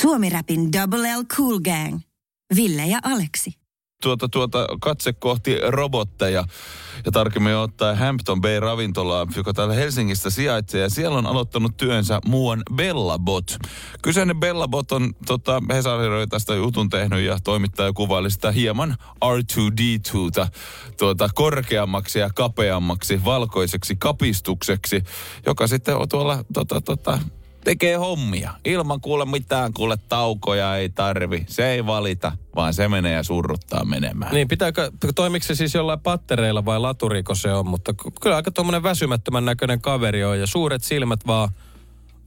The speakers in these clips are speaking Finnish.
Suomi-räpin Double L Cool Gang. Ville ja Aleksi. tuota, tuota, katse kohti robotteja ja tarkemmin ottaen Hampton Bay ravintolaa, joka täällä Helsingistä sijaitsee. Ja siellä on aloittanut työnsä muuan Bellabot. Kyseinen Bellabot on, tota, Hesari tästä jutun tehnyt ja toimittaja kuvaili sitä hieman R2D2, tuota, korkeammaksi ja kapeammaksi, valkoiseksi kapistukseksi, joka sitten on tuolla tota, tota, tekee hommia. Ilman kuule mitään, kuule taukoja ei tarvi. Se ei valita, vaan se menee ja surruttaa menemään. Niin, pitääkö, toimiko se siis jollain pattereilla vai laturiko se on, mutta ky- kyllä aika tuommoinen väsymättömän näköinen kaveri on ja suuret silmät vaan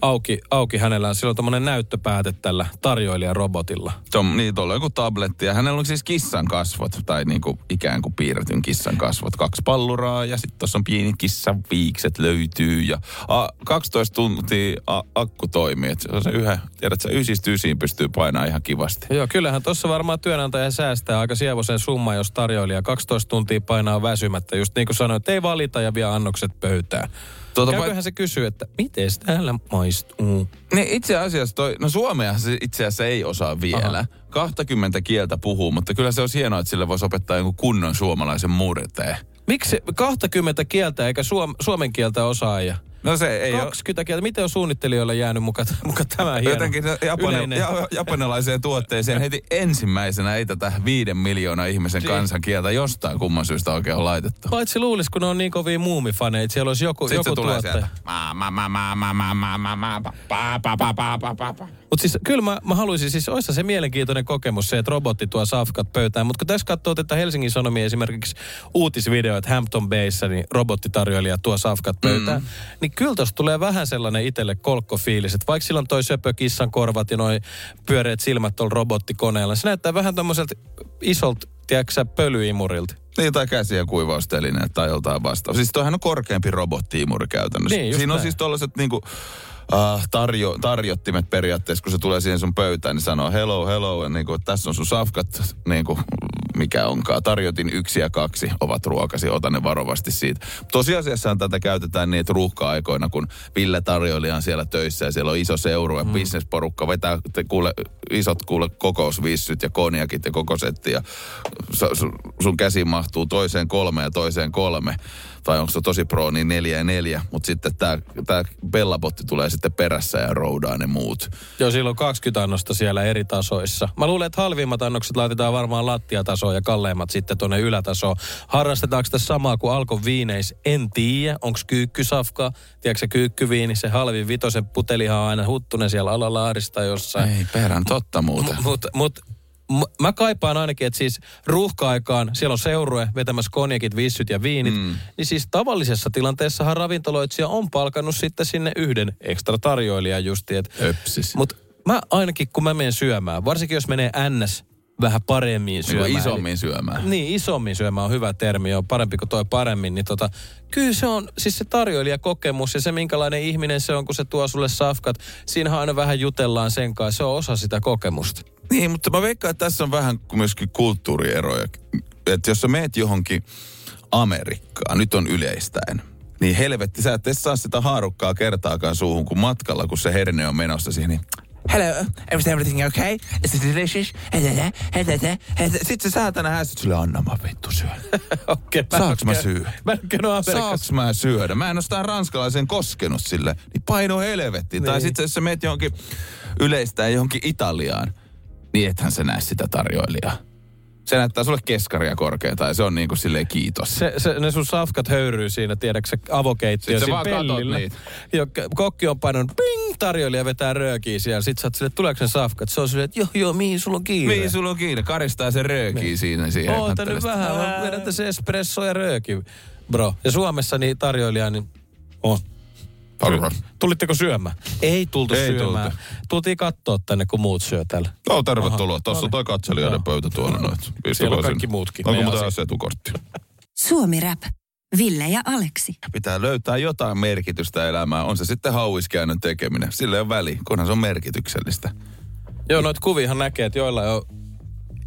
auki, auki hänellä. Sillä on tuommoinen näyttöpääte tällä tarjoilijarobotilla. Tom, niin, tuolla on joku tabletti ja hänellä on siis kissan kasvot, tai niinku ikään kuin piirretyn kissan kasvot. Kaksi palluraa ja sitten tuossa on pieni kissan viikset löytyy ja a, 12 tuntia a, akku toimii. Et se on se yhä, tiedätkö, ysistä ysiin pystyy painamaan ihan kivasti. Joo, kyllähän tuossa varmaan työnantaja säästää aika sievoisen summa, jos tarjoilija 12 tuntia painaa väsymättä. Just niin kuin sanoit, ei valita ja vie annokset pöytään. Tuota, Käyköhän se kysyy, että miten täällä maistuu? Niin itse asiassa toi, no Suomea se itse asiassa ei osaa vielä. Aha. 20 kieltä puhuu, mutta kyllä se olisi hienoa, että sille voisi opettaa jonkun kunnon suomalaisen murteen. Miksi 20 kieltä eikä suom- suomen kieltä osaaja? No se ei 20 kieltä. Miten on suunnittelijoille jäänyt muka, muka tämä ole. hieno Jotenkin japani, ja, japanilaiseen tuotteeseen heti ensimmäisenä ei tätä viiden miljoonaa ihmisen Si- kansankieltä jostain kumman syystä oikein on laitettu. Paitsi luulisi, kun ne on niin kovia muumifaneja, että siellä olisi joku, Sitten joku se tulee tuottaja. sieltä. Ma, ma, ma, ma, ma, ma, ma, ma, ma, pa, pa, pa, pa, pa, pa. Mutta siis kyllä mä, mä haluaisin, siis olisi se mielenkiintoinen kokemus se, että robotti tuo safkat pöytään. Mutta kun tässä katsoo tätä Helsingin Sanomia esimerkiksi uutisvideo, että Hampton Bayssä niin robottitarjoilija tuo safkat pöytään, mm. niin kyllä tuossa tulee vähän sellainen itselle kolkkofiilis, että vaikka sillä on toi söpö kissan korvat ja noin pyöreät silmät tuolla robottikoneella, se näyttää vähän tämmöiseltä isolta, tiedätkö pölyimurilta. Niin, tai käsiä kuivaustelineet tai joltain vastaan. Siis toihan on korkeampi robottiimuri käytännössä. Niin, Siinä on näin. siis tollaset niinku, uh, tarjo, tarjottimet periaatteessa, kun se tulee siihen sun pöytään, niin sanoo hello, hello, ja niinku, tässä on sun safkat, niinku, mikä onkaan. Tarjotin yksi ja kaksi ovat ruokasi, ota ne varovasti siitä. Tosiasiassa tätä käytetään niin, että ruuhka-aikoina, kun Ville tarjoilija on siellä töissä ja siellä on iso seuru ja mm. bisnesporukka vetää te, kuule, isot kuule kokousvissyt ja konjakit ja koko setti ja su- su- sun käsi mahtuu toiseen kolme ja toiseen kolme. Tai onko se tosi pro, niin neljä ja neljä. Mutta sitten tämä tää Bellabotti tulee sitten perässä ja roudaa ne muut. Joo, siellä on 20 annosta siellä eri tasoissa. Mä luulen, että halvimmat annokset laitetaan varmaan lattiatasoon ja kalleimmat sitten tuonne ylätasoon. Harrastetaanko tässä samaa kuin Alkon viineis? En tiedä. Onko kyykkysafka? Tiedätkö se kyykkyviini, se halvin vitosen putelihan on aina huttunen siellä alalaarista jossain. Ei perän, totta muuten. Mutta mut, m- mä kaipaan ainakin, että siis ruuhka-aikaan siellä on seurue vetämässä konjakit, vissyt ja viinit. Mm. Niin siis tavallisessa tilanteessahan ravintoloitsija on palkannut sitten sinne yhden ekstra tarjoilijan justi. Mutta mä ainakin kun mä menen syömään, varsinkin jos menee NS vähän paremmin Niin syömään. kuin isommin syömään. Niin, isommin syömään on hyvä termi, on parempi kuin toi paremmin. Niin tota, kyllä se on siis se tarjoilijakokemus ja se minkälainen ihminen se on, kun se tuo sulle safkat. Siinähän aina vähän jutellaan sen kanssa, se on osa sitä kokemusta. Niin, mutta mä veikkaan, että tässä on vähän myöskin kulttuurieroja. Että jos sä meet johonkin Amerikkaan, nyt on yleistäen, niin helvetti, sä et saa sitä haarukkaa kertaakaan suuhun, kun matkalla, kun se herne on menossa siihen, niin Hello, is everything okay? Is it delicious? Sitten se säätänä hässyt sille, anna mä vittu syö. Okei, Saanko mä syödä? Mä en. Saanko mä syödä? Mä en ole sitä ranskalaisen koskenut sille. Niin paino helvettiin. Niin. Tai sitten jos sä meet johonkin yleistään johonkin Italiaan, niin ethän sä näe sitä tarjoilijaa. Se näyttää sulle keskaria korkeata ja se on niin kuin silleen kiitos. Se, se, ne sun safkat höyryy siinä, tiedätkö se avokeittiö siinä pellillä. niitä. Jo, kokki on painanut ping, tarjoilija vetää röökiä siellä. Sitten sä oot silleen, tuleeko ne safkat? Se on silleen, että joo, joo, mihin sulla on kiire? Mihin sulla on kiinni? Karistaa se röökiä niin. siinä siihen. Oota nyt vähän, mä vedän tässä espresso ja rööki, bro. Ja Suomessa niin tarjoilija, niin on. Parra. Tulitteko syömään? Ei tultu Ei syömään. tultu. Tultiin katsoa tänne, kun muut syö täällä. No tervetuloa. Aha, Tuossa on toi katselijoiden Joo. pöytä tuolla noin. Siellä on kaikki muutkin. Onko Meidän muuta asia. etukortti? Suomi Rap. Ville ja Aleksi. Pitää löytää jotain merkitystä elämään. On se sitten hauiskäännön tekeminen. Sillä ei ole väli, kunhan se on merkityksellistä. Joo, noita kuviahan näkee, että joilla on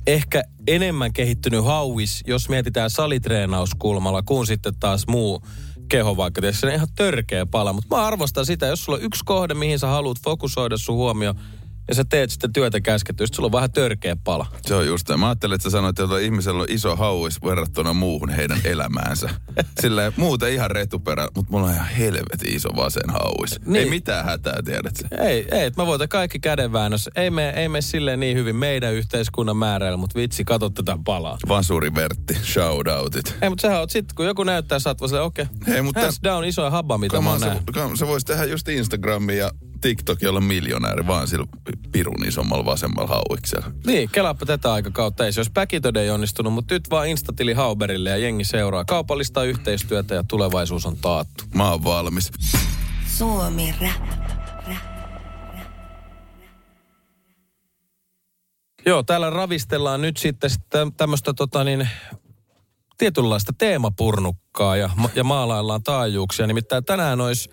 ehkä enemmän kehittynyt hauis, jos mietitään salitreenauskulmalla, kuin sitten taas muu keho vaikka. Tietysti se on ihan törkeä pala, mutta mä arvostan sitä, jos sulla on yksi kohde, mihin sä haluat fokusoida sun huomio, ja sä teet sitten työtä käskettyä, sulla on vähän törkeä pala. Se on just Mä ajattelin, että sä sanoit, että ihmisellä on iso hauis verrattuna muuhun heidän elämäänsä. Sillä muuten ihan retuperä, mutta mulla on ihan helvetin iso vasen hauis. Niin. Ei mitään hätää, tiedät sä. Ei, ei, että mä voitan kaikki kädenväännössä. Ei me, ei me silleen niin hyvin meidän yhteiskunnan määrällä, mutta vitsi, kato tätä palaa. Vasuri Vertti, shoutoutit. Ei, mutta sä oot sit, kun joku näyttää, sä oot okei. Okay. Hei, mutta... Hands down, iso habba, mitä mä oon sä, sä vois tehdä just Instagramia ja TikTokilla miljonääri vaan sillä pirun isommalla vasemmalla hauiksella. Niin, kelaappa tätä aikakautta. Ei se olisi Päkitode ei onnistunut, mutta nyt vaan Instatili Hauberille ja jengi seuraa. Kaupallista yhteistyötä ja tulevaisuus on taattu. Mä oon valmis. Suomi rap. Joo, täällä ravistellaan nyt sitten tämmöistä tota niin, tietynlaista teemapurnukkaa ja, ja maalaillaan taajuuksia. Nimittäin tänään olisi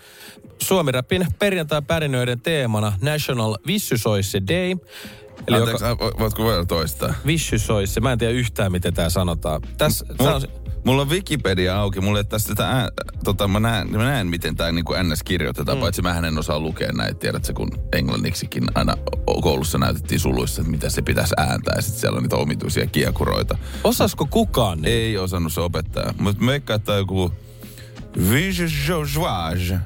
Suomi-räpin perjantai-pärinöiden teemana National Vissysoisse Day. Eli Anteeksi, joka... voitko vielä toistaa? Vissysoisse, mä en tiedä yhtään, miten tämä sanotaan. Tässä, Mut, on... Mulla on Wikipedia auki, mulla ei tästä sitä ää, tota, mä, näen, mä näen, miten tämä niinku NS kirjoitetaan, mm. paitsi mä en osaa lukea näitä, tiedätkö, kun englanniksikin aina koulussa näytettiin suluissa, että mitä se pitäisi ääntää, ja sitten siellä on niitä omituisia kiekuroita. Osasko kukaan? Niin? Ei osannut se opettaa, mutta me että joku Vigejoage.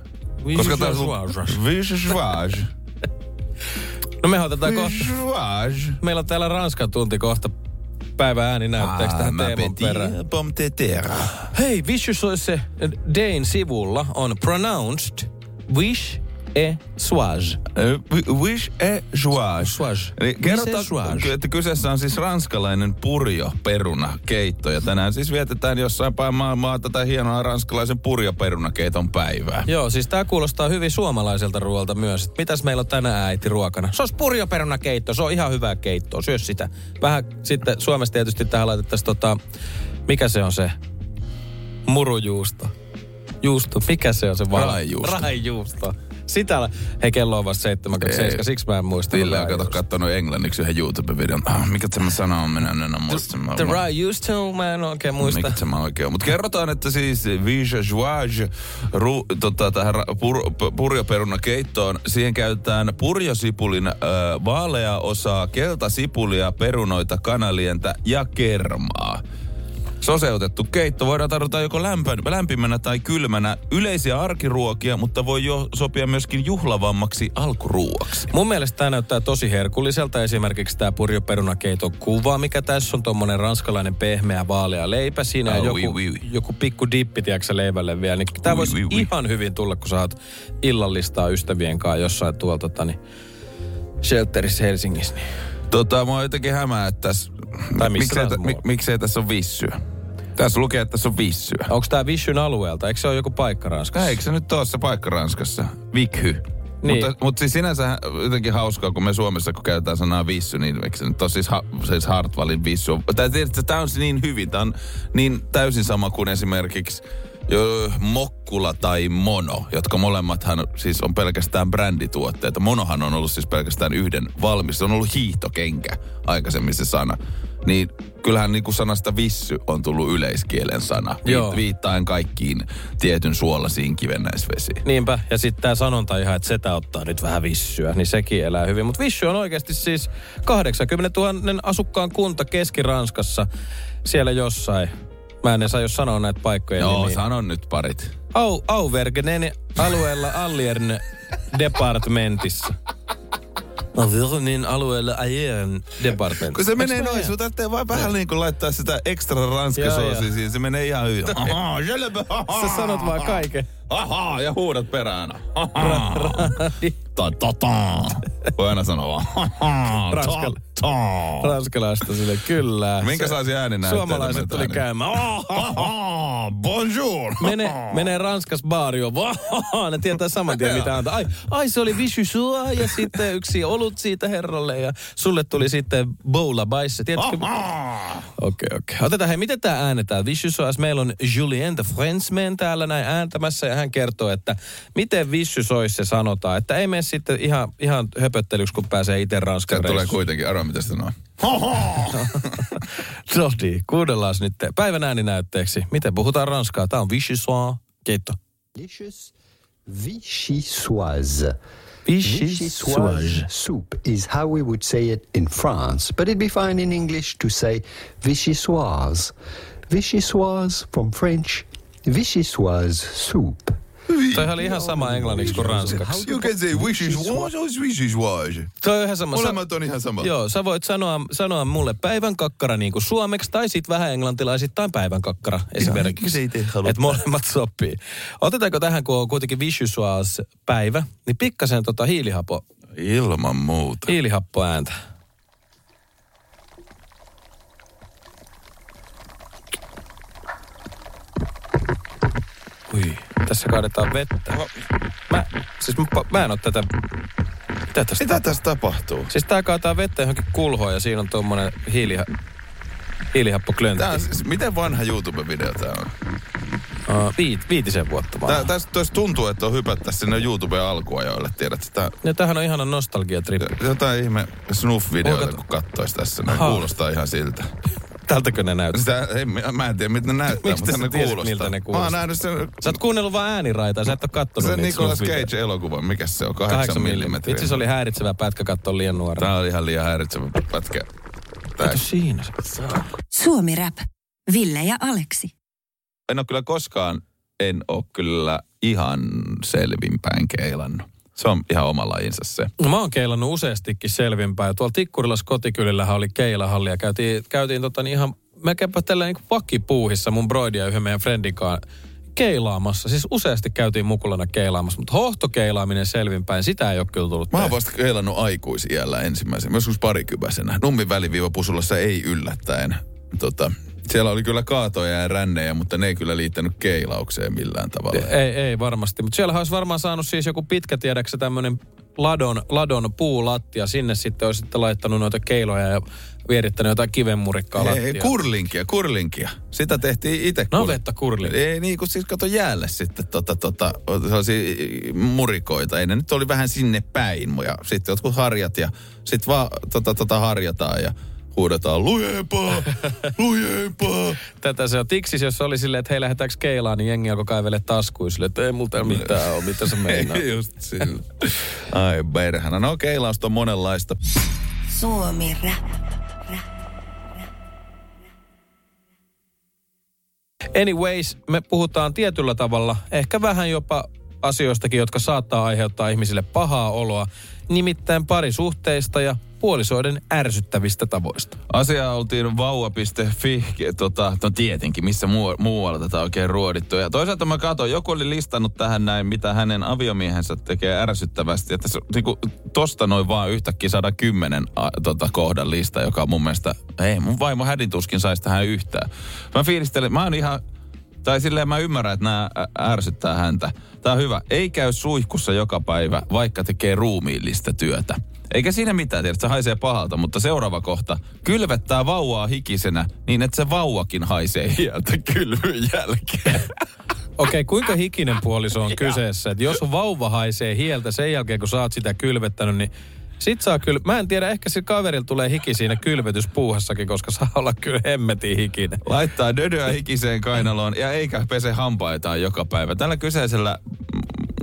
Koska tämä on Vigejoage. No me otetaan kohta. Meillä on täällä Ranskan tunti kohta päivän ääninäytteeksi tähän teeman perään. Hei, Vicious Dane sivulla on pronounced wish et soage. Wish et joie. Eli kerrotaan, että kyseessä on siis ranskalainen purjo peruna keitto. Ja tänään siis vietetään jossain päin maailmaa tätä hienoa ranskalaisen purjo perunakeiton päivää. Joo, siis tämä kuulostaa hyvin suomalaiselta ruoalta myös. Mitäs meillä on tänään äiti ruokana? Se on purjo perunakeitto, se on ihan hyvää keittoa, syö sitä. Vähän sitten Suomessa tietysti tähän laitettaisiin tota, mikä se on se? Murujuusto. Juusto, mikä se on se? Raijuusto. Raijuusto. Sitä, hei kello on vasta 77, siksi mä en muista. Ville on kato kattonut englanniksi yhden YouTube-videon. Ah, mikä tämä sana on, minä en muista. The, the right used to, mä en oikein muista. Mikä tämä oikein on. Mutta kerrotaan, että siis Vija Jouage, ru, tota, tähän pur, purjoperuna keittoon, siihen käytetään purjosipulin äh, vaalea osaa, keltasipulia, perunoita, kanalientä ja kermaa. Soseutettu keitto voidaan tarjota joko lämpön, lämpimänä tai kylmänä. Yleisiä arkiruokia, mutta voi jo sopia myöskin juhlavammaksi alkuruuaksi. Mun mielestä tämä näyttää tosi herkulliselta. Esimerkiksi tämä purjoperunakeiton kuva, mikä tässä on tuommoinen ranskalainen pehmeä vaalea leipä. Siinä oh, joku, oui, oui. joku pikku dippi, tiedätkö leivälle vielä. Niin tämä voisi oui, oui. ihan hyvin tulla, kun sä oot illallistaa ystävien kanssa jossain tuolta tota, niin, Shelterissä Helsingissä. Niin. Tota, mua jotenkin hämää, että tässä... Tai miksei, mik, miksei tässä ole vissyä? Tässä lukee, että tässä on vissyä. Onko tämä Vissyn alueelta? Eikö se ole joku paikka Ranskassa? Eikö se nyt ole se paikka Ranskassa? Vikhy. Niin. Mutta, mutta siis sinänsä jotenkin hauskaa, kun me Suomessa, kun käytetään sanaa vissy, niin eikö se nyt ole siis, ha, siis Hartwallin vissu? Tämä on niin hyvin, tämä on niin täysin sama kuin esimerkiksi Mokkula tai Mono, jotka molemmathan siis on pelkästään brändituotteita. Monohan on ollut siis pelkästään yhden valmis. Se on ollut hiihtokenkä aikaisemmin se sana. Niin kyllähän niin kuin sanasta vissy on tullut yleiskielen sana. Joo. Viittaen kaikkiin tietyn suolaisiin kivennäisvesiin. Niinpä. Ja sitten tämä sanonta ihan, että setä ottaa nyt vähän vissyä, niin sekin elää hyvin. Mutta vissy on oikeasti siis 80 000 asukkaan kunta Keski-Ranskassa. Siellä jossain Mä en saa jos sanoa näitä paikkoja Joo, nimiä. sanon nyt parit. Au, Auvergenen alueella Alliern departementissa. Auvergenen alueella Alliern departementissa. Kun se menee noin, sun tarvitsee vaan vähän niin kuin laittaa sitä ekstra ranskasoosia siihen. Se menee ihan hyvin. Sä sanot vaan kaiken. Ahaa, ja huudat perään. Ta ta ta. Voi aina sanoa vaan. Ranskal... Ranskalaista sille kyllä. Minkä saisi ääni näyttää? Suomalaiset tuli käymään. Bonjour. Mene, menee Ranskas baario. Ne tietää saman tien mitä antaa. Ai, ai se oli vichysua ja sitten yksi olut siitä herralle ja sulle tuli sitten boula baisse. Tiedätkö? Okei, okei. Okay, okay. Otetaan hei, miten tämä äänetään? Vichysua, meillä on Julien the Frenchman täällä näin ääntämässä ja hän kertoo, että miten se sanotaan. Että ei mene sitten ihan, ihan höpöttelyksi, kun pääsee itse Ranskan tulee kuitenkin, arvoa mitä sitä on. no niin, kuunnellaan nyt päivän ääninäytteeksi. Miten puhutaan ranskaa? Tämä on Vichysois. Keitto. Vichyssoise. Vichyssoise soup is how we would say it in France, but it'd be fine in English to say vichyssoise. Vichyssoise from French, vichyssoise soup. Toi oli ihan sama englanniksi kuin ranskaksi. You can say wishes was or wishes was. Toi on ihan sama. Molemmat on ihan sama. Joo, sä voit sanoa, sanoa mulle päivän kakkara niin kuin suomeksi tai sit vähän englantilaisittain päivän kakkara esimerkiksi. Että molemmat sopii. Otetaanko tähän, kun on kuitenkin vichyssoise päivä, niin pikkasen tota hiilihapo, Ilman muuta. hiilihappoääntä. Ui, tässä kaadetaan vettä. Mä, siis mä, mä en oo tätä... Mitä tästä Mitä tässä tapahtuu? Siis tää kaataa vettä johonkin kulhoon ja siinä on tuommoinen hiiliha, hiilihappoklöntti. Tää on, siis, miten vanha YouTube-video tää on? Uh, viit, viitisen vuotta vaan. Tää, tästä tästä tuntuu, että on hypättä sinne YouTuben alkuajoille, tiedät sitä. Ja tämähän on ihana nostalgiatrippi. Jotain ihme snuff-videoita, Onko- kun kattois tässä. Aha. kuulostaa ihan siltä. Tältäkö ne näyttää? Sitä, ei, mä mä en tiedä, miten ne näyttää, Mistä mutta sä ne tiesit, kuulostaa. miltä ne Mä oon kuulostaa? nähnyt sen, Sä oot kuunnellut vaan ääniraitaa, sä et oo kattonut sen niitä Nicolas. Cage-elokuvan. Mikä se on? 8 Kahdeksan millimetriä. millimetriä. Itse se oli häiritsevä pätkä katsoa liian nuorena. Tää oli ihan liian häiritsevä pätkä. Tää, Kato siinä se. Suomi Rap. Ville ja Aleksi. en ole kyllä koskaan, en ole kyllä ihan selvinpäin keilannut. Se on ihan oma lajinsa se. No, mä oon keilannut useastikin selvinpäin. Tuolla Tikkurilas kotikylillähän oli keilahalli ja käytiin, käytiin tota, niin ihan melkeinpä tällä niin vakipuuhissa mun broidia yhden meidän friendikaan keilaamassa. Siis useasti käytiin mukulana keilaamassa, mutta hohtokeilaaminen selvinpäin, sitä ei ole kyllä tullut Mä oon vasta keilannut aikuisiällä ensimmäisen, joskus parikypäisenä. Nummin väliviiva pusulassa ei yllättäen. Tota, siellä oli kyllä kaatoja ja rännejä, mutta ne ei kyllä liittänyt keilaukseen millään tavalla. Ei, ei varmasti. Mutta siellä olisi varmaan saanut siis joku pitkä, tiedäksä, tämmöinen ladon, ladon puulattia. Sinne sitten olisi sitten laittanut noita keiloja ja vierittänyt jotain kivenmurikkaa Ei, lattiaan. kurlinkia, kurlinkia. Sitä tehtiin itse. Navetta kurlinkia. Ei niin, kun siis kato jäälle sitten tota, tota, sellaisia murikoita. Ei ne nyt oli vähän sinne päin. Ja sitten jotkut harjat ja sitten vaan tota, tota harjataan ja huudetaan lujempaa, lujempaa. Tätä se on tiksis, jos oli silleen, että hei lähdetäänkö keilaan, niin jengi alkoi kaivele taskuun silleen, että ei multa mitään ole, mitä se meinaa. Just sillä. Ai perhana. No keilausta on monenlaista. Suomi Rap. Anyways, me puhutaan tietyllä tavalla, ehkä vähän jopa asioistakin, jotka saattaa aiheuttaa ihmisille pahaa oloa, nimittäin parisuhteista ja puolisoiden ärsyttävistä tavoista. Asia oltiin vauva.fi, tota, no tietenkin, missä muu, muualla tätä oikein ruodittu. Ja toisaalta mä katsoin, joku oli listannut tähän näin, mitä hänen aviomiehensä tekee ärsyttävästi. Että se, niin kuin, tosta noin vaan yhtäkkiä 110 a, tota, kohdan lista, joka on mun mielestä, ei mun vaimo hädintuskin saisi tähän yhtään. Mä fiilistelen, mä oon ihan, tai silleen mä ymmärrän, että nämä ärsyttää häntä. Tää on hyvä. Ei käy suihkussa joka päivä, vaikka tekee ruumiillista työtä. Eikä siinä mitään, tiedät, se haisee pahalta, mutta seuraava kohta. Kylvettää vauvaa hikisenä niin, että se vauvakin haisee hieltä kylvyn jälkeen. Okei, kuinka hikinen puoliso on kyseessä? Että jos vauva haisee hieltä sen jälkeen, kun sä oot sitä kylvettänyt, niin sit saa kyllä, mä en tiedä, ehkä se kaverilla tulee hiki siinä kylvetyspuuhassakin, koska saa olla kyllä hemmetin hikinen. Laittaa dödöä hikiseen kainaloon ja eikä pese hampaitaan joka päivä. Tällä kyseisellä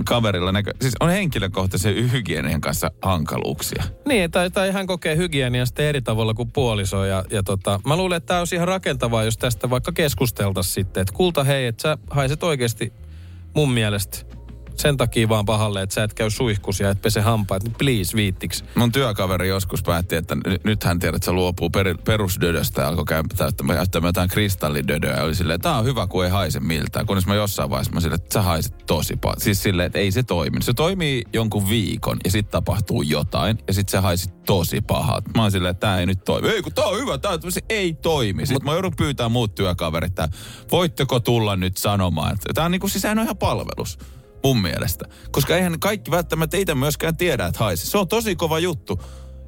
kaverilla näkö, siis on henkilökohtaisen hygienian kanssa hankaluuksia. Niin, tai, tai hän kokee hygieniaa sitten eri tavalla kuin puoliso. Ja, ja tota, mä luulen, että tämä olisi ihan rakentavaa, jos tästä vaikka keskusteltaisiin sitten. Että kulta hei, että sä haiset oikeasti mun mielestä sen takia vaan pahalle, että sä et käy suihkussa ja et pese hampaat, niin please viittiksi. Mun työkaveri joskus päätti, että n- nyt hän tiedät, että se luopuu per, perusdödöstä ja alkoi käyttämään jotain kristallidödöä. Ja oli silleen, tää on hyvä, kun ei haise miltään. Kunnes mä jossain vaiheessa mä silleen, että sä haiset tosi paljon. Siis silleen, että ei se toimi. Se toimii jonkun viikon ja sitten tapahtuu jotain ja sitten se haisi tosi pahat. Mä oon silleen, että tää ei nyt toimi. Ei kun tää on hyvä, tää on, se ei toimi. Sitten mä joudun pyytämään muut työkaverit, että voitteko tulla nyt sanomaan, että tää on niinku, siis on ihan palvelus mun mielestä. Koska eihän kaikki välttämättä itse myöskään tiedä, että haisi. Se on tosi kova juttu.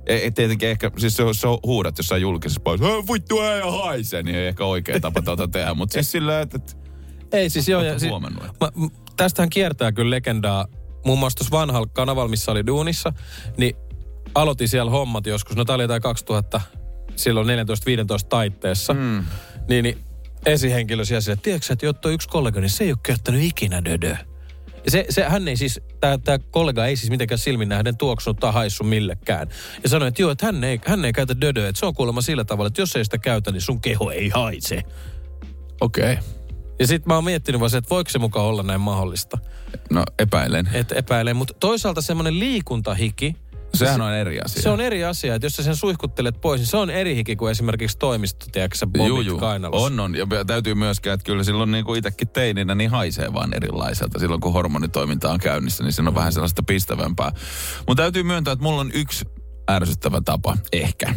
Ei, tietenkin ehkä, siis se, on- se on huudat jossain julkisessa paikassa, "Hei, vittu ei haise, niin ei ehkä oikea tapa tuota tehdä. Mutta siis sillä, että, että Ei siis joo. Ja, Ootko si- huomannut, että- mä, tästähän kiertää kyllä legendaa. Muun muassa tuossa vanhalla kanavalla, missä oli duunissa, niin aloitin siellä hommat joskus. No tää oli jotain 2000, silloin 14-15 taitteessa. Mm. Niin, niin esihenkilö siellä sille, tiedätkö että yksi kollega, niin se ei ole käyttänyt ikinä dödöä. Se, se, hän ei siis, tämä kollega ei siis mitenkään silmin nähden tuoksunut tai haissu millekään. Ja sanoi, että joo, että hän ei, hän ei käytä dödöä. Että se on kuulemma sillä tavalla, että jos ei sitä käytä, niin sun keho ei haise. Okei. Okay. Ja sitten mä oon miettinyt vaan se, että voiko se mukaan olla näin mahdollista. No epäilen. Että epäilen, mutta toisaalta semmoinen liikuntahiki, Sehän on eri asia. Se on eri asia, että jos sä sen suihkuttelet pois, niin se on eri hiki kuin esimerkiksi toimisto, tiedätkö Juu, juu. On, on. Ja täytyy myöskään, että kyllä silloin niin kuin itsekin teininä, niin haisee vaan erilaiselta. Silloin kun hormonitoiminta on käynnissä, niin se on mm. vähän sellaista pistävämpää. Mutta täytyy myöntää, että mulla on yksi ärsyttävä tapa, ehkä.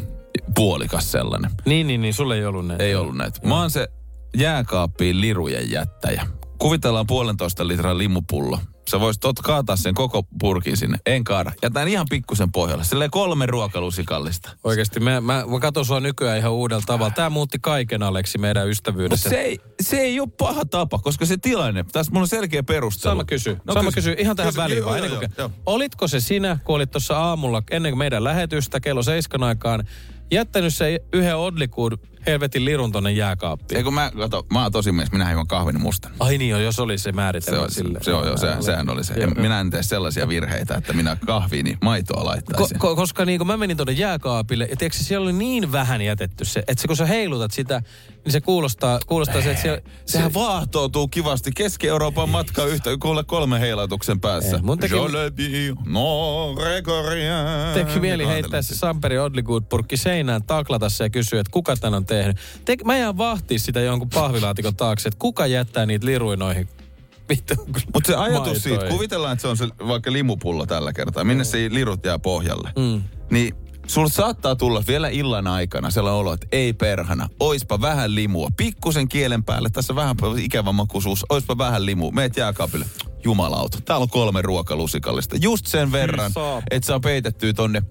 Puolikas sellainen. Niin, niin, niin. Sulle ei ollut näitä. Ei ollut näitä. Mä oon se jääkaappiin lirujen jättäjä. Kuvitellaan puolentoista litran limupullo. Sä voisit tot kaataa sen koko purkin sinne. En kaada. Jätän ihan pikkusen pohjalle. Silleen kolme ruokalusikallista. Oikeasti, mä, mä, mä katson sua nykyään ihan uudella tavalla. Tämä muutti kaiken Aleksi meidän ystävyydessä. se ei, se ei ole paha tapa, koska se tilanne, tässä mulla on selkeä perustelu. Sama kysy. No, Sama kysy. Ihan tähän kysy, väliin. Joo, joo, joo, joo. Olitko se sinä, kun olit tuossa aamulla ennen kuin meidän lähetystä kello seiskan aikaan, jättänyt se yhden odlikuun helvetin lirun tonne jääkaappiin. Eikö mä, kato, mä oon tosi mies, minä juon kahvin mustan. Ai niin jo, jos oli se määritelmä se on, sille. Se on jo, se, sehän oli se. Ja minä en tee sellaisia virheitä, että minä kahviini maitoa laittaisin. Ko, ko, koska niin kun mä menin tuonne jääkaapille, ja tiedätkö, siellä oli niin vähän jätetty se, että se, kun sä heilutat sitä, niin se kuulostaa, kuulostaa se, että siellä, Sehän se, vaahtoutuu kivasti Keski-Euroopan matka yhtä kuule kolme heilautuksen päässä. Ei, mun teki, no, Teki mieli heittää se Samperi Odlikood-purkki seinään, taklata se ja kysyä, että kuka tän on tehnyt. Te, mä jään vahtia sitä jonkun pahvilaatikon taakse, että kuka jättää niitä liruinoihin mutta se ajatus maitoi. siitä, kuvitellaan, että se on se vaikka limupullo tällä kertaa, minne mm. se lirut jää pohjalle. Mm. Niin Sulla saattaa tulla vielä illan aikana sellainen olo, että ei perhana, oispa vähän limua. Pikkusen kielen päälle, tässä vähän ikävä makuisuus, oispa vähän limua. Meet jääkaapille jumalauta, täällä on kolme ruokalusikallista. Just sen verran, että saa peitettyä tonne.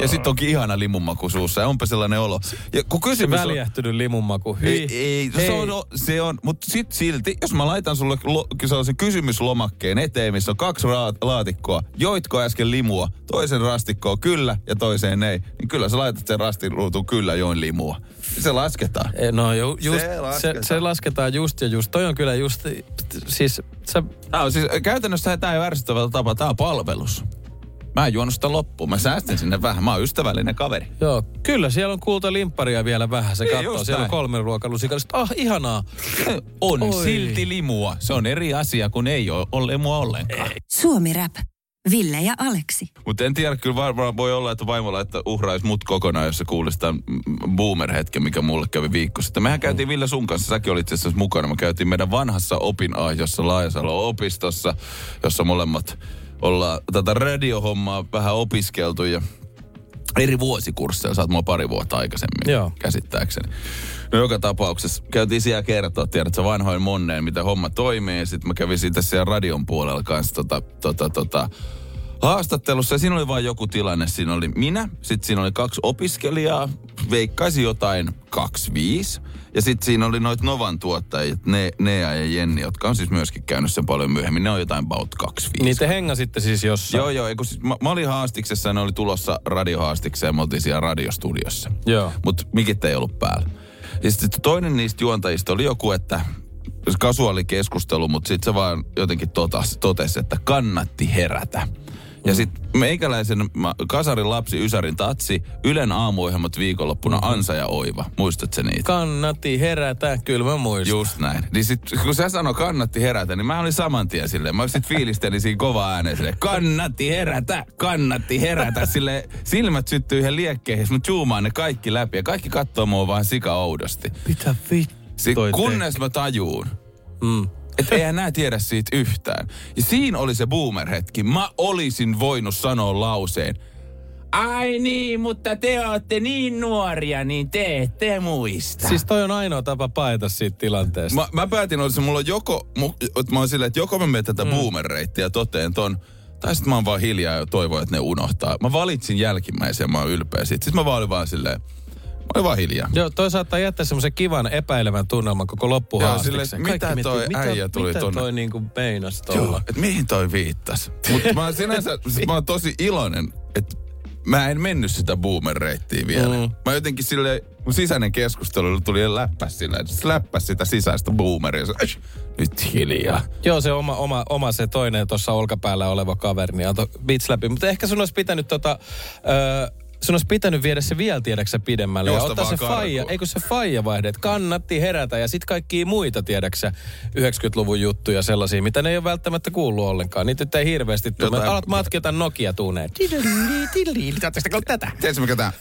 Ja sitten onkin ihana limunmaku suussa. Ja onpa sellainen olo. Ja kun kysymys se väljähtynyt limunmaku. Hyi. Ei, ei, Hei. se on, se on mutta sit silti, jos mä laitan sulle lo, sellaisen kysymyslomakkeen eteen, missä on kaksi raat, laatikkoa. Joitko äsken limua? Toisen rastikkoa kyllä ja toiseen ei. Niin kyllä sä laitat sen rastiruutuun kyllä join limua. Se lasketaan. E, no ju, just, se, lasketaan. Se, se lasketaan just ja just. Toi on kyllä just, siis... Se... No, siis käytännössä tämä ei ärsyttävä tapa, tämä on palvelus. Mä en juonut sitä loppuun. Mä säästin sinne vähän. Mä oon ystävällinen kaveri. Joo, kyllä siellä on kulta limpparia vielä vähän. Se katsoo. Siellä on kolme ruokalusikallista. Ah, ihanaa. on Oi. silti limua. Se on eri asia kuin ei ole, ole limua ollenkaan. Suomi Rap. Ville ja Aleksi. Mutta en tiedä, kyllä varmaan voi olla, että vaimo laittaa uhraisi mut kokonaan, jos se kuulisi tämän boomer-hetken, mikä mulle kävi viikko sitten. Mehän käytiin Ville sun kanssa, säkin olit itse mukana. Me käytiin meidän vanhassa opinahjossa Laajasalo opistossa, jossa molemmat ollaan tätä radiohommaa vähän opiskeltu ja eri vuosikursseilla. Sä oot mua pari vuotta aikaisemmin, Joo. käsittääkseni. No joka tapauksessa käytiin siellä kertoa, tiedätkö, vanhoin monneen, mitä homma toimii. Ja sitten mä kävin siitä siellä radion puolella kanssa tota, tota, tota, haastattelussa. Ja siinä oli vain joku tilanne. Siinä oli minä, sitten siinä oli kaksi opiskelijaa, veikkaisi jotain 25. Ja sitten siinä oli noit Novan tuottajat, ne, Nea ja Jenni, jotka on siis myöskin käynyt sen paljon myöhemmin. Ne on jotain about 25. Niin te hengasitte siis jossain? Joo, joo. Eiku, siis, mä, mä, olin haastiksessa ja ne oli tulossa radiohaastikseen me oltiin siellä radiostudiossa. Joo. Mutta mikit ei ollut päällä. Ja sitten toinen niistä juontajista oli joku, että kasuaali keskustelu, mutta sitten se vaan jotenkin totas, totesi, että kannatti herätä. Ja sitten meikäläisen kasarin lapsi Ysärin tatsi, Ylen aamuohjelmat viikonloppuna mm-hmm. Ansa ja Oiva. Muistatko niitä? Kannatti herätä, kyllä mä muistan. Just näin. Niin sit, kun sä sano kannatti herätä, niin mä olin saman tien silleen. Mä sit fiilistelin siinä kova ääneen silleen, kannatti herätä, kannatti herätä. Sille silmät syttyy ihan liekkeihin, mä zoomaan ne kaikki läpi ja kaikki katsoo mua vaan sika oudosti. Mitä vittu? Kunnes mä tajuun, mm että eihän nää tiedä siitä yhtään. Ja siinä oli se boomer-hetki. Mä olisin voinut sanoa lauseen. Ai niin, mutta te olette niin nuoria, niin te ette muista. Siis toi on ainoa tapa paeta siitä tilanteesta. Mä, mä päätin, että mulla on joko, että mä oon silleen, että joko mä menen tätä mm. boomer-reittiä ja toteen ton, tai sitten mä oon vaan hiljaa ja toivon, että ne unohtaa. Mä valitsin jälkimmäisen ja mä oon ylpeä siitä. Sitten mä vaan olin vaan silleen, Mä vaan hiljaa. Joo, toi saattaa jättää semmoisen kivan epäilevän tunnelman koko loppuhaastiksen. mitä toi mitä, äijä tuli mitä tonne? toi niinku meinas tuolla? Joo, et mihin toi viittas? Mutta mä sinänsä, siis mä oon tosi iloinen, että mä en mennyt sitä boomer-reittiä vielä. Mm. Mä jotenkin sille mun sisäinen keskustelu tuli läppäs sillä, että se läppäs sitä sisäistä boomeria. Se, "Äsh, nyt hiljaa. Joo, se oma, oma, oma se toinen tuossa olkapäällä oleva kaveri, niin antoi beats läpi. Mutta ehkä sun olisi pitänyt tota... Öö, sun olisi pitänyt viedä se vielä, tiedäksä, pidemmälle. Juosta ja ottaa se faija, eikö se faija vaihde, että kannatti herätä. Ja sitten kaikkia muita, tiedäksä, 90-luvun juttuja sellaisia, mitä ne ei ole välttämättä kuullut ollenkaan. Niitä nyt ei hirveästi tule. Jotain- Alat matketa Nokia-tuuneen. Tästä tätä. Tiedätkö mikä tää?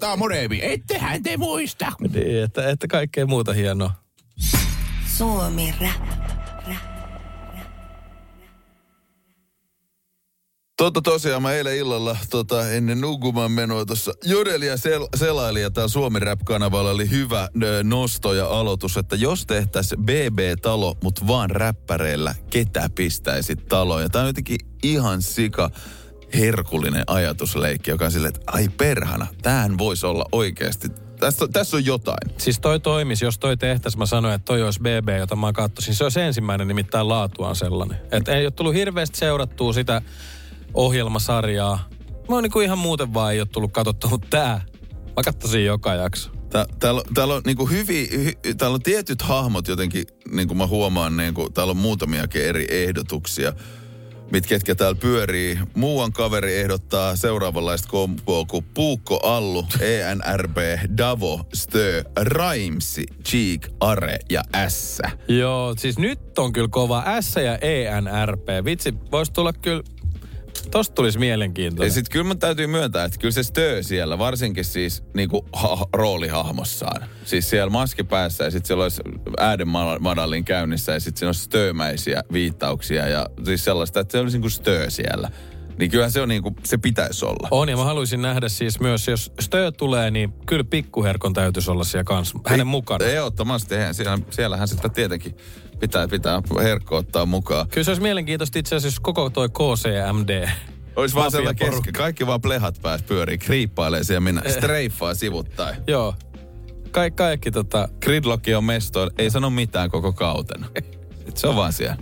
Tää on Morevi. Ettehän te muista. Niin, että, että kaikkea muuta hienoa. Suomi Rap. Totta tosiaan mä eilen illalla tota, ennen nukkumaan menoa tuossa jodelia sel- selailin ja täällä Suomi Rap-kanavalla oli hyvä ö, nosto ja aloitus, että jos tehtäisiin BB-talo, mut vaan räppäreillä, ketä pistäisit taloon? Ja tää on jotenkin ihan sika herkullinen ajatusleikki, joka on silleen, että ai perhana, tämähän voisi olla oikeasti, tässä, tässä on jotain. Siis toi toimisi, jos toi tehtäisiin, mä sanoin, että toi olisi BB, jota mä katsoisin. Se olisi ensimmäinen, nimittäin laatuaan sellainen. Että ei ole tullut hirveästi seurattua sitä ohjelmasarjaa. Mä oon niinku ihan muuten vaan ei ole tullut katsottua, mutta tää, mä katsoisin joka jakso. Tää, täällä, täällä on niinku hyvi, hy, täällä on tietyt hahmot jotenkin, niin kuin mä huomaan, niin kuin, täällä on muutamiakin eri ehdotuksia, mitkä ketkä täällä pyörii. Muuan kaveri ehdottaa seuraavanlaista komboa kuin Puukko Allu, ENRB, Davo, Stö, Raimsi, Cheek, Are ja S. Joo, siis nyt on kyllä kova S ja ENRP. Vitsi, voisi tulla kyllä, tosta tulisi Ja mielenkiintoinen. sitten kyllä mun täytyy myöntää, että kyllä se Stö siellä, varsinkin siis niinku ha- roolihahmossaan. Siis siellä maski päässä ja sitten siellä olisi ääden madallin käynnissä ja sitten siinä olisi stöömäisiä viittauksia ja siis sellaista, että se olisi niinku Stö siellä. Niin kyllä se on niinku, se pitäisi olla. On, ja mä haluaisin nähdä siis myös, jos Stö tulee, niin kyllä pikkuherkon täytyisi olla siellä kanssa, hänen mukana. Ehdottomasti, siellähän sitä tietenkin pitää, pitää herkko ottaa mukaan. Kyllä se olisi mielenkiintoista itse asiassa, jos koko toi KCMD. Olisi vaan Mafiaporukka. kesken. Kaikki vaan plehat pääs pyörii, kriippailee siellä minä, streiffaa sivuttain. Joo. Ka- kaikki tota, Gridlock on mestoilla, ei sano mitään koko kautena. Et se on vaan siellä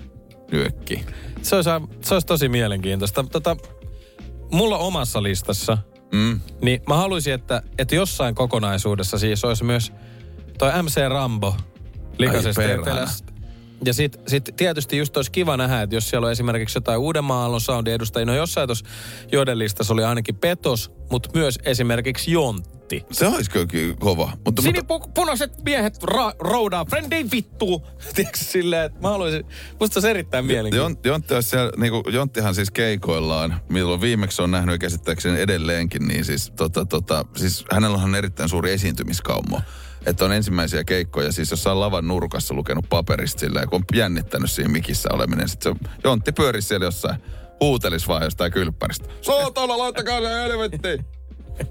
nyökki. se olisi, se olisi tosi mielenkiintoista. Tota, mulla omassa listassa, Mm. niin mä haluaisin, että, että jossain kokonaisuudessa siis olisi myös toi MC Rambo etelästä. Ja sitten sit tietysti just olisi kiva nähdä, että jos siellä on esimerkiksi jotain Uudenmaan soundin edustajia, no jossain tuossa joiden listassa oli ainakin Petos, mutta myös esimerkiksi Jontti. Se olisi kyllä ky- kova. Mutta, mutta Sinipunaiset miehet ra- roudaa, frendei vittu. Tiedätkö silleen, että mä haluaisin, musta se erittäin mielenkiintoista. Jont, Jontti olisi siellä, niin kuin, Jonttihan siis keikoillaan, milloin viimeksi on nähnyt ja käsittääkseni edelleenkin, niin siis, tota, tota, siis hänellä on erittäin suuri esiintymiskauma. Että on ensimmäisiä keikkoja, siis jossain lavan nurkassa lukenut paperista silleen, kun on jännittänyt siinä mikissä oleminen. Sitten se Jontti pyörisi siellä jossain, huutelis vaan jostain kylppäristä. Saatana, laittakaa se helvettiin!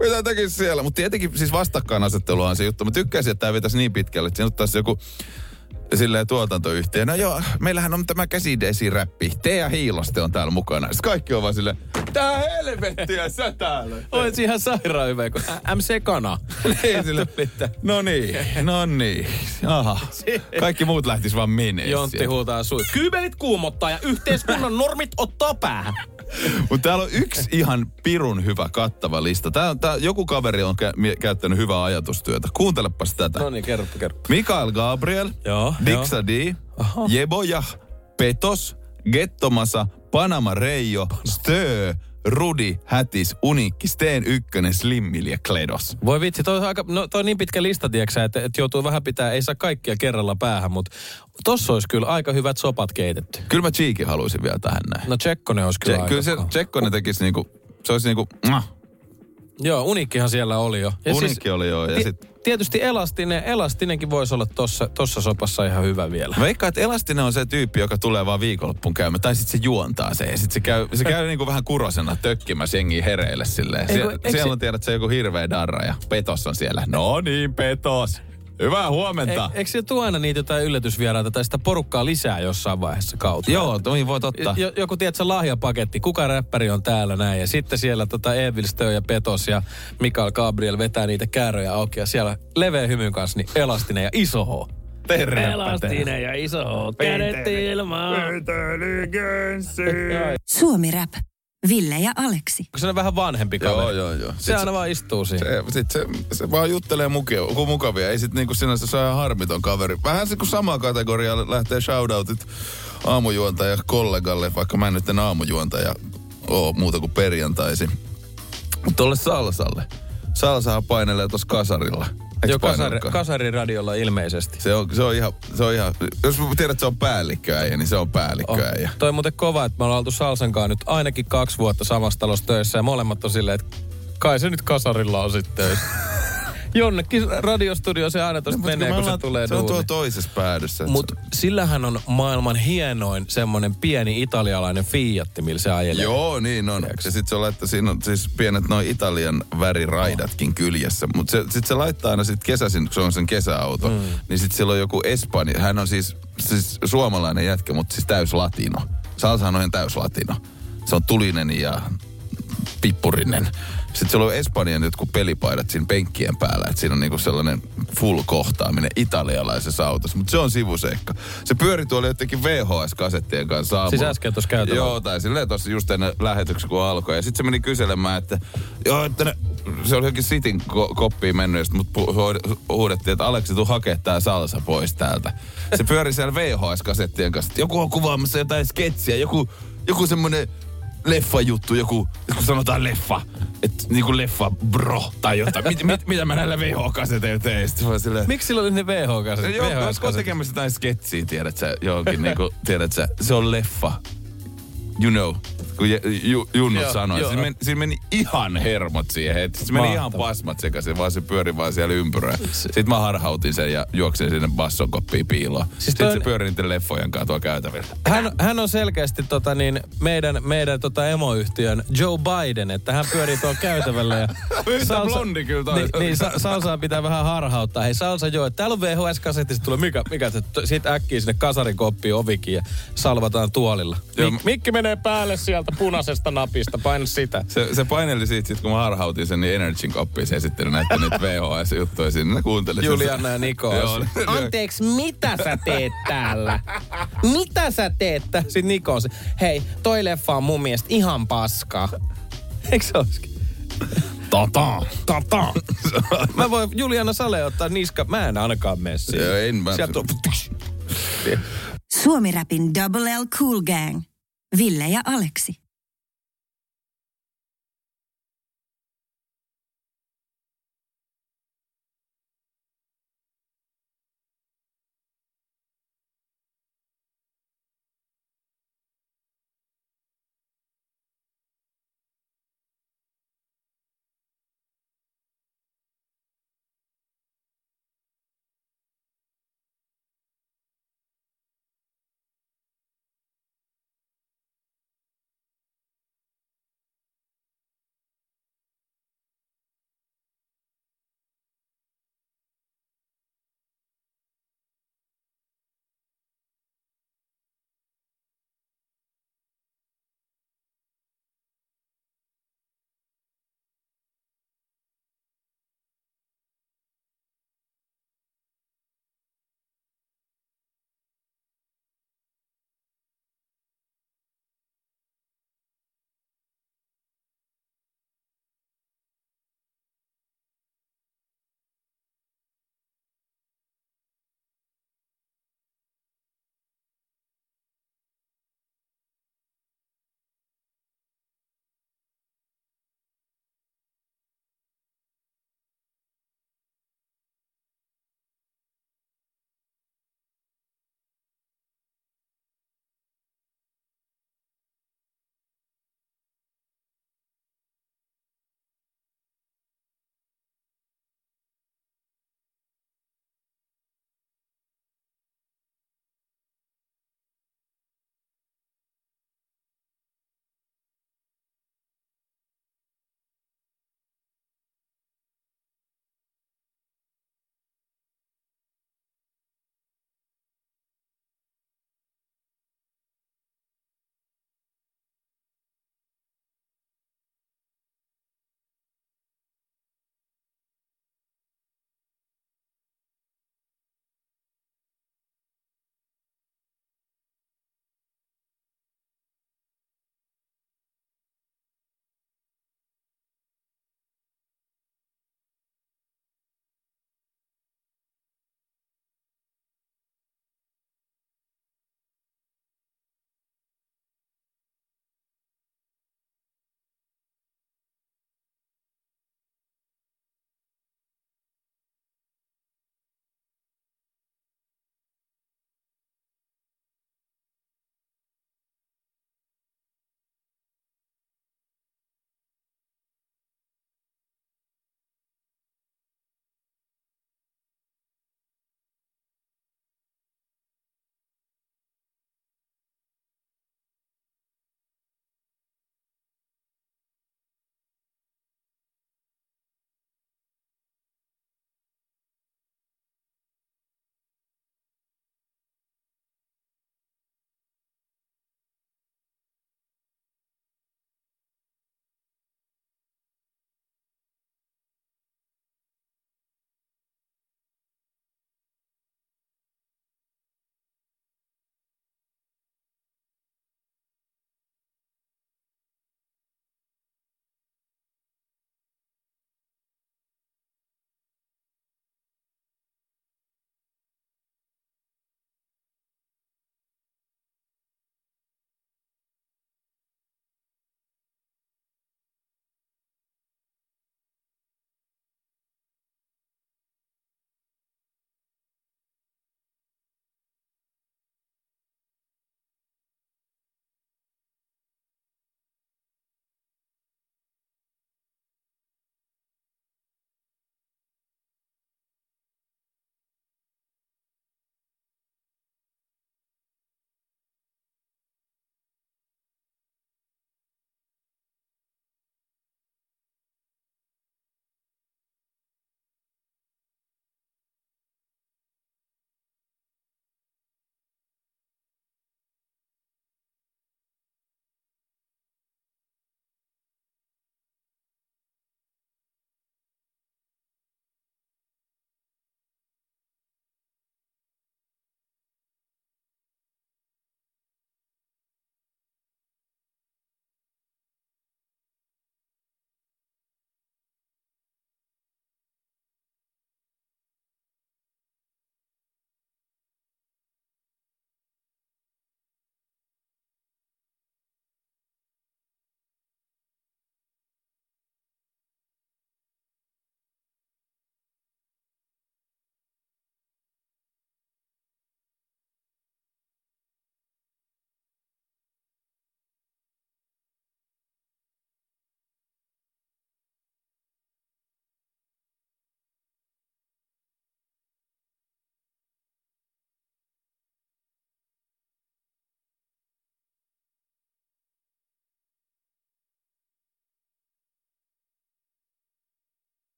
Mitä tekisi siellä? Mutta tietenkin siis vastakkainasettelu on se juttu. Mä tykkäisin, että tämä vetäisi niin pitkälle, että siinä ottaisi joku silleen tuotantoyhtiö. No joo, meillähän on tämä käsidesi-räppi. Te ja Hiiloste on täällä mukana. Sitten kaikki on vaan silleen, tää helvettiä sä täällä. Olet ihan sairaan hyvä, kun MC Kana. Niin, sille, no niin, no niin. Aha. Kaikki muut lähtis vaan menee. Jontti huutaa suu. Kyybelit kuumottaa ja yhteiskunnan normit ottaa päähän. Mutta täällä on yksi ihan pirun hyvä kattava lista. Tää, tää, joku kaveri on kä- käyttänyt hyvää ajatustyötä. Kuuntelepas tätä. No niin, kerropa, kerropa. Mikael Gabriel, Joo, Dixa D, Jeboja, Petos, Gettomasa, Panama Reijo, Stö, Rudi, Hätis, Unikki, Steen Ykkönen, Slimmil ja Kledos. Voi vitsi, toi on, aika, no, toi on niin pitkä lista, tiiäksä, että, että joutuu vähän pitää, ei saa kaikkia kerralla päähän, mutta tossa olisi kyllä aika hyvät sopat keitetty. Kyllä mä Cheekin haluaisin vielä tähän näin. No Tsekkonen olisi kyllä Se, aika kyllä se. Tsekkonen tekisi niinku, se olisi niinku, mwah, Joo, Unikkihan siellä oli jo. Ja Unikki oli joo. Ja ti- sit, Tietysti elastinen, elastinenkin voisi olla tossa, tossa sopassa ihan hyvä vielä. Veikkaan, että Elastinen on se tyyppi, joka tulee vaan viikonloppuun käymään. Tai sitten se juontaa se. Ja sitten se käy, se käy niinku vähän kurosena tökkimässä jengiä hereille silleen. Sie- Eikö- eikö siellä se- on tiedät, että se on joku hirveä darra ja Petos on siellä. No niin, Petos. Hyvää huomenta. E, eikö se tuo aina niitä jotain yllätysvieraita tai sitä porukkaa lisää jossain vaiheessa kautta? Joo, toi voit ottaa. Jo, joku, tiedätkö, lahjapaketti, kuka räppäri on täällä näin. Ja sitten siellä tota Evil Stö ja Petos ja Mikael Gabriel vetää niitä kääröjä auki. Ja siellä leveä hymyn kanssa, niin elastinen ja iso H. Elastinen ja iso H. Kädet ilmaan. Suomi Rap. Ville ja Aleksi. Kun se on vähän vanhempi kaveri. Joo, joo, joo. Se aina vaan istuu siihen. Se, sit se, se vaan juttelee mukavia, mukavia. Ei sit niinku sinänsä se on ihan harmiton kaveri. Vähän se kuin samaa kategoriaa lähtee shoutoutit aamujuontaja kollegalle, vaikka mä en nyt en aamujuontaja oo muuta kuin perjantaisin. Mutta tolle Salsalle. Salsahan painelee tuossa kasarilla. Joo, kasari, painellutkaan? kasariradiolla ilmeisesti. Se on, se on ihan, se on ihan, jos tiedät, että se on päällikköäijä, niin se on päällikköäijä. Toi on muuten kova, että me ollaan oltu Salsan kanssa nyt ainakin kaksi vuotta samassa talossa töissä ja molemmat on silleen, että kai se nyt kasarilla on sitten töissä. Jonnekin radiostudio se aina Mut kun menee, me kun se tulee Se on tuo toisessa päädyssä. Mutta sillähän on maailman hienoin semmonen pieni italialainen Fiat, millä se ajelee. Joo, niin on. Ja sit se on laittaa, siinä on siis pienet noin Italian väriraidatkin kyljessä. Mutta se, sit se laittaa aina sit kesäisin, kun se on sen kesäauto, mm. niin sit siellä on joku Espanja. Hän on siis, siis suomalainen jätkä, mutta siis täys latino. Salsahan on ihan täys latino. Se on tulinen ja pippurinen. Sitten siellä on Espanjan jotkut pelipaidat siinä penkkien päällä, että siinä on niinku sellainen full kohtaaminen italialaisessa autossa. Mutta se on sivuseikka. Se pyöri tuolla jotenkin VHS-kasettien kanssa aamulla. Siis äsken tuossa käytävällä. Joo, tai silleen tuossa just ennen lähetyksen kun alkoi. Ja sitten se meni kyselemään, että joo, että ne, se oli jokin sitin ko- koppiin mennyt, ja sit mut pu- huud- huudettiin, että Aleksi, tuu hakee tää salsa pois täältä. Se pyöri siellä VHS-kasettien kanssa. Joku on kuvaamassa jotain sketsiä, joku, joku semmonen leffa-juttu, joku, kun sanotaan leffa, että niinku leffa bro tai jotain. Mit, mit, mitä mä näillä VH-kaseteilla teen? Vaan silleen, Miksi sillä oli ne VH-kasetit? Joo, oletko VHS-kasetit? tekemässä jotain sketsiä, tiedät sä, johonkin niinku, tiedät sä, se on leffa. You know, kun Ju, Ju, Junnu Joo, sanoi. joo. Siinä meni, siinä meni ihan hermot siihen. että Se meni ihan pasmat sekaisin, vaan se pyöri vaan siellä ympyrää. Sitten mä harhautin sen ja juoksin sinne basson koppiin piiloon. Siis Sitten toi se pyöri niiden leffojen kanssa käytävillä. Hän, hän on selkeästi tota niin, meidän, meidän tota emoyhtiön Joe Biden, että hän pyörii tuolla käytävällä. Ja Yhtä blondi kyllä toi. Niin, niin sa, Salsaa pitää vähän harhauttaa. Hei Salsa joo, että täällä on VHS-kasetti, sitten tulee mikä, mikä se, sit äkkiä sinne kasarin koppiin ovikin ja salvataan tuolilla. Joo, Mik, mikki menee päälle sieltä punaisesta napista, paina sitä. Se, se paineli siitä, sit kun mä harhautin sen, niin Energyn koppiin se esitteli näitä niitä VHS-juttuja sinne. Ne kuunteli sen. Juliana ja Niko. Anteeksi, mitä sä teet täällä? Mitä sä teet täällä? Sitten Niko on se, hei, toi leffa on mun mielestä ihan paskaa. Eikö se olisikin? Tata. Tata. Mä voin Juliana Sale ottaa niska. Mä en ainakaan mene siihen. Joo, en mä- Sieltä on... Suomi Rapin Double L Cool Gang. Ville ja Aleksi.